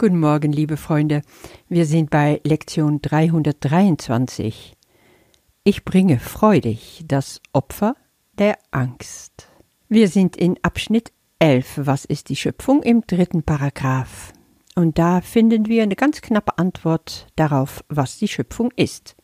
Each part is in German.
Guten Morgen, liebe Freunde. Wir sind bei Lektion 323. Ich bringe freudig das Opfer der Angst. Wir sind in Abschnitt 11. Was ist die Schöpfung im dritten Paragraph? Und da finden wir eine ganz knappe Antwort darauf, was die Schöpfung ist.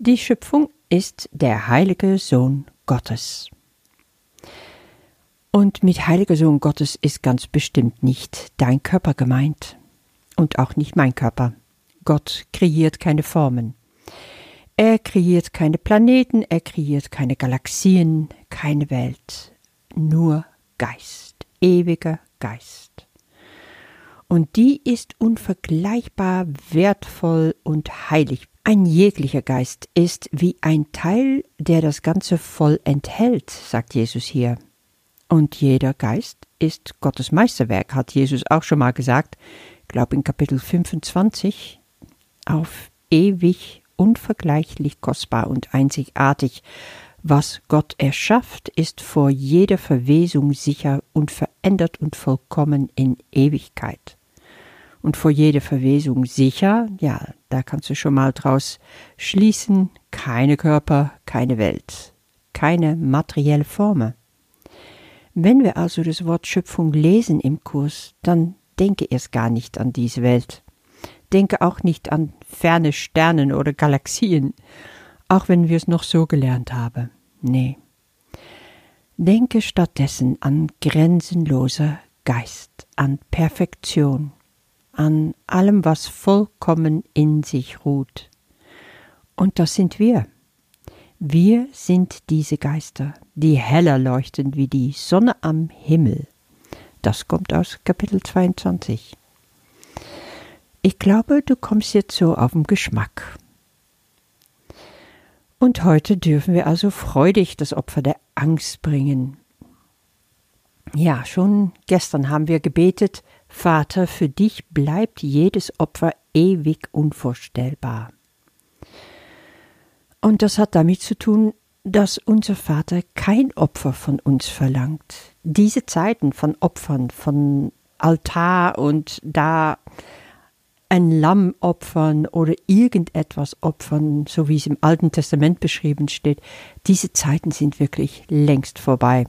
Die Schöpfung ist der heilige Sohn Gottes. Und mit heiliger Sohn Gottes ist ganz bestimmt nicht dein Körper gemeint und auch nicht mein Körper. Gott kreiert keine Formen. Er kreiert keine Planeten, er kreiert keine Galaxien, keine Welt, nur Geist, ewiger Geist. Und die ist unvergleichbar wertvoll und heilig. Ein jeglicher Geist ist wie ein Teil, der das Ganze voll enthält, sagt Jesus hier. Und jeder Geist ist Gottes Meisterwerk, hat Jesus auch schon mal gesagt glaube in Kapitel 25, auf ewig, unvergleichlich kostbar und einzigartig. Was Gott erschafft, ist vor jeder Verwesung sicher und verändert und vollkommen in Ewigkeit. Und vor jeder Verwesung sicher, ja, da kannst du schon mal draus schließen, keine Körper, keine Welt, keine materielle Form. Wenn wir also das Wort Schöpfung lesen im Kurs, dann denke erst gar nicht an diese Welt. Denke auch nicht an ferne Sternen oder Galaxien, auch wenn wir es noch so gelernt haben. Nee. Denke stattdessen an grenzenloser Geist, an Perfektion, an allem, was vollkommen in sich ruht. Und das sind wir. Wir sind diese Geister, die heller leuchten wie die Sonne am Himmel das kommt aus Kapitel 22. Ich glaube, du kommst jetzt so auf den Geschmack. Und heute dürfen wir also freudig das Opfer der Angst bringen. Ja, schon gestern haben wir gebetet, Vater, für dich bleibt jedes Opfer ewig unvorstellbar. Und das hat damit zu tun, dass unser Vater kein Opfer von uns verlangt. Diese Zeiten von Opfern, von Altar und da ein Lamm opfern oder irgendetwas opfern, so wie es im Alten Testament beschrieben steht, diese Zeiten sind wirklich längst vorbei.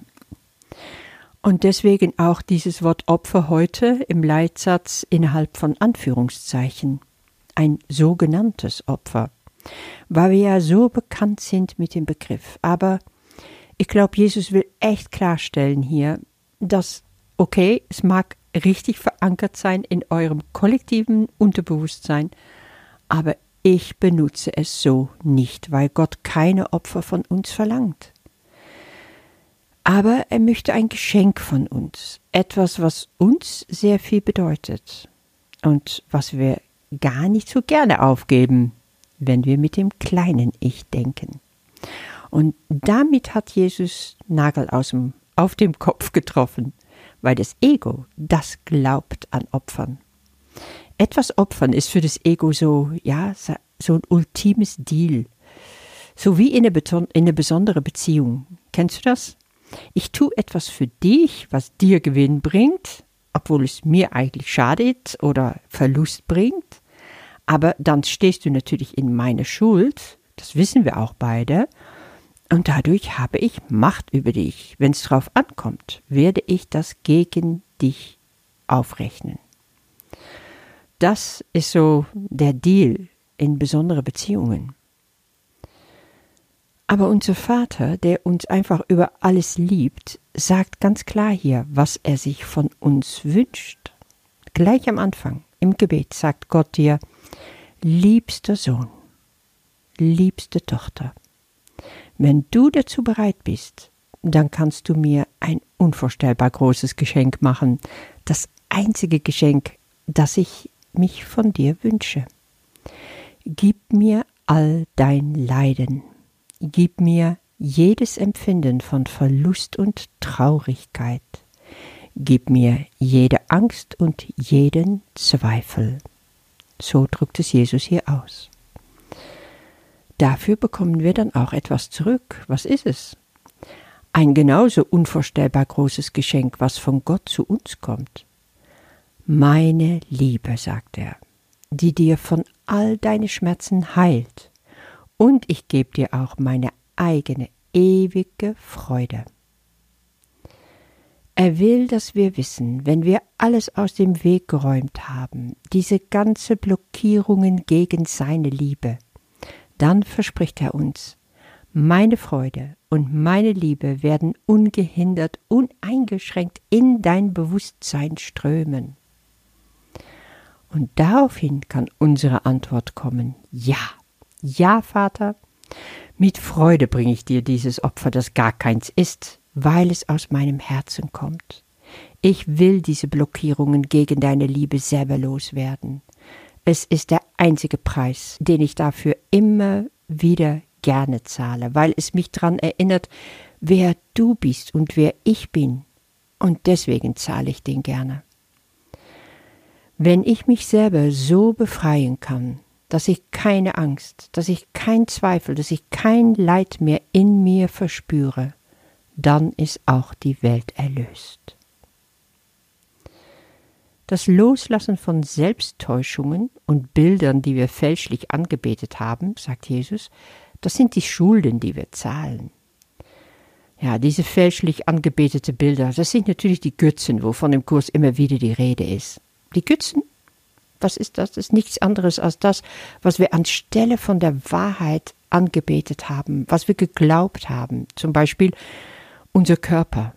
Und deswegen auch dieses Wort Opfer heute im Leitsatz innerhalb von Anführungszeichen. Ein sogenanntes Opfer weil wir ja so bekannt sind mit dem Begriff. Aber ich glaube, Jesus will echt klarstellen hier, dass, okay, es mag richtig verankert sein in eurem kollektiven Unterbewusstsein, aber ich benutze es so nicht, weil Gott keine Opfer von uns verlangt. Aber er möchte ein Geschenk von uns, etwas, was uns sehr viel bedeutet und was wir gar nicht so gerne aufgeben wenn wir mit dem kleinen Ich denken. Und damit hat Jesus Nagel aus dem, auf dem Kopf getroffen, weil das Ego, das glaubt an Opfern. Etwas opfern ist für das Ego so, ja, so ein ultimes Deal. So wie in eine, in eine besondere Beziehung. Kennst du das? Ich tue etwas für dich, was dir Gewinn bringt, obwohl es mir eigentlich schadet oder Verlust bringt. Aber dann stehst du natürlich in meine Schuld, das wissen wir auch beide, und dadurch habe ich Macht über dich. Wenn es drauf ankommt, werde ich das gegen dich aufrechnen. Das ist so der Deal in besondere Beziehungen. Aber unser Vater, der uns einfach über alles liebt, sagt ganz klar hier, was er sich von uns wünscht. Gleich am Anfang im Gebet sagt Gott dir, liebster Sohn, liebste Tochter, wenn du dazu bereit bist, dann kannst du mir ein unvorstellbar großes Geschenk machen, das einzige Geschenk, das ich mich von dir wünsche. Gib mir all dein Leiden, gib mir jedes Empfinden von Verlust und Traurigkeit, gib mir jede Angst und jeden Zweifel. So drückt es Jesus hier aus. Dafür bekommen wir dann auch etwas zurück. Was ist es? Ein genauso unvorstellbar großes Geschenk, was von Gott zu uns kommt. Meine Liebe, sagt er, die dir von all deine Schmerzen heilt, und ich gebe dir auch meine eigene ewige Freude. Er will, dass wir wissen, wenn wir alles aus dem Weg geräumt haben, diese ganze Blockierungen gegen seine Liebe, dann verspricht er uns, meine Freude und meine Liebe werden ungehindert, uneingeschränkt in dein Bewusstsein strömen. Und daraufhin kann unsere Antwort kommen, ja, ja, Vater, mit Freude bringe ich dir dieses Opfer, das gar keins ist, weil es aus meinem Herzen kommt. Ich will diese Blockierungen gegen deine Liebe selber loswerden. Es ist der einzige Preis, den ich dafür immer wieder gerne zahle, weil es mich daran erinnert, wer du bist und wer ich bin. Und deswegen zahle ich den gerne. Wenn ich mich selber so befreien kann, dass ich keine Angst, dass ich kein Zweifel, dass ich kein Leid mehr in mir verspüre, dann ist auch die Welt erlöst. Das Loslassen von Selbsttäuschungen und Bildern, die wir fälschlich angebetet haben, sagt Jesus, das sind die Schulden, die wir zahlen. Ja, diese fälschlich angebetete Bilder, das sind natürlich die Götzen, wovon im Kurs immer wieder die Rede ist. Die Götzen, was ist das? Das ist nichts anderes als das, was wir anstelle von der Wahrheit angebetet haben, was wir geglaubt haben. Zum Beispiel, unser Körper,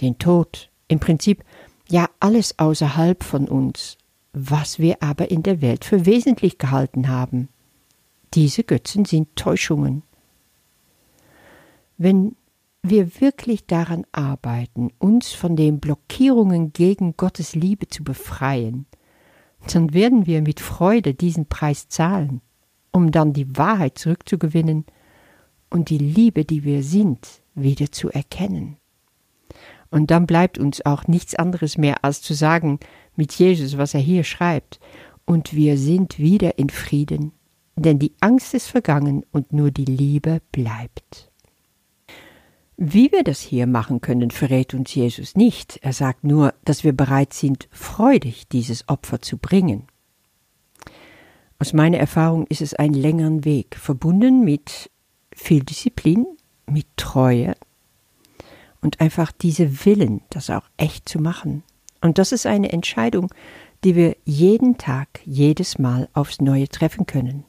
den Tod, im Prinzip ja alles außerhalb von uns, was wir aber in der Welt für wesentlich gehalten haben. Diese Götzen sind Täuschungen. Wenn wir wirklich daran arbeiten, uns von den Blockierungen gegen Gottes Liebe zu befreien, dann werden wir mit Freude diesen Preis zahlen, um dann die Wahrheit zurückzugewinnen und die Liebe, die wir sind, wieder zu erkennen. Und dann bleibt uns auch nichts anderes mehr, als zu sagen mit Jesus, was er hier schreibt, und wir sind wieder in Frieden, denn die Angst ist vergangen und nur die Liebe bleibt. Wie wir das hier machen können, verrät uns Jesus nicht. Er sagt nur, dass wir bereit sind, freudig dieses Opfer zu bringen. Aus meiner Erfahrung ist es ein längeren Weg, verbunden mit viel Disziplin, mit Treue und einfach diese Willen, das auch echt zu machen. Und das ist eine Entscheidung, die wir jeden Tag, jedes Mal aufs Neue treffen können.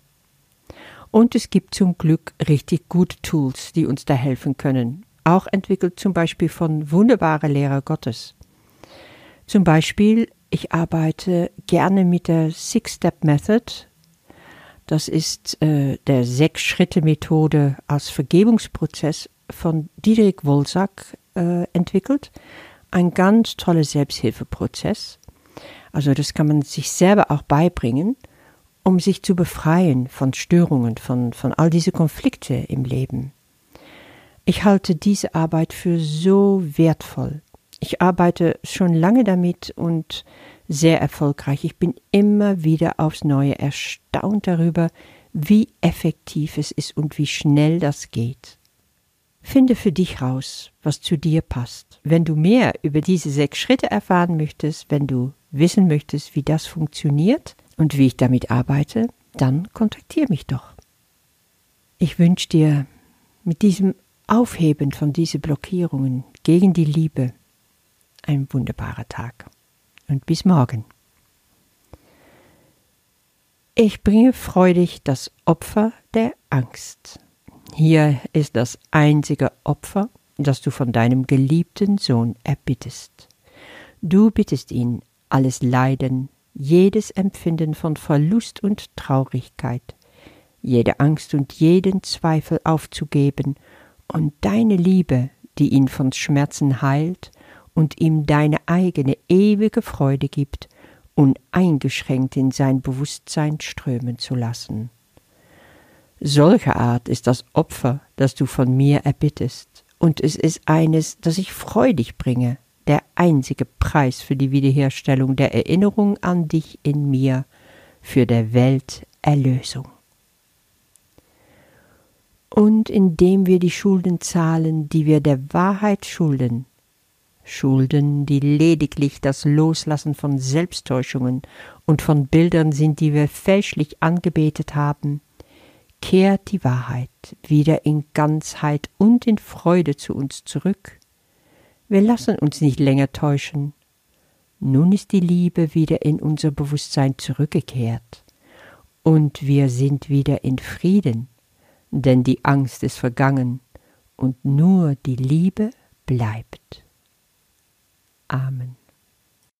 Und es gibt zum Glück richtig gute Tools, die uns da helfen können, auch entwickelt zum Beispiel von wunderbaren Lehrer Gottes. Zum Beispiel, ich arbeite gerne mit der Six-Step-Method das ist äh, der Sechs-Schritte-Methode als Vergebungsprozess von Dietrich Wolsack äh, entwickelt. Ein ganz toller Selbsthilfeprozess. Also das kann man sich selber auch beibringen, um sich zu befreien von Störungen, von, von all diese Konflikte im Leben. Ich halte diese Arbeit für so wertvoll. Ich arbeite schon lange damit und sehr erfolgreich. Ich bin immer wieder aufs Neue erstaunt darüber, wie effektiv es ist und wie schnell das geht. Finde für dich raus, was zu dir passt. Wenn du mehr über diese sechs Schritte erfahren möchtest, wenn du wissen möchtest, wie das funktioniert und wie ich damit arbeite, dann kontaktiere mich doch. Ich wünsche dir mit diesem Aufheben von diesen Blockierungen gegen die Liebe ein wunderbarer Tag und bis morgen. Ich bringe freudig das Opfer der Angst. Hier ist das einzige Opfer, das du von deinem geliebten Sohn erbittest. Du bittest ihn, alles Leiden, jedes Empfinden von Verlust und Traurigkeit, jede Angst und jeden Zweifel aufzugeben und deine Liebe, die ihn von Schmerzen heilt und ihm deine eigene ewige Freude gibt, uneingeschränkt in sein Bewusstsein strömen zu lassen. Solche Art ist das Opfer, das du von mir erbittest, und es ist eines, das ich freudig bringe, der einzige Preis für die Wiederherstellung der Erinnerung an dich in mir, für der Welt Erlösung. Und indem wir die Schulden zahlen, die wir der Wahrheit schulden, Schulden, die lediglich das Loslassen von Selbsttäuschungen und von Bildern sind, die wir fälschlich angebetet haben, kehrt die Wahrheit wieder in Ganzheit und in Freude zu uns zurück. Wir lassen uns nicht länger täuschen. Nun ist die Liebe wieder in unser Bewusstsein zurückgekehrt und wir sind wieder in Frieden, denn die Angst ist vergangen und nur die Liebe bleibt. Amen.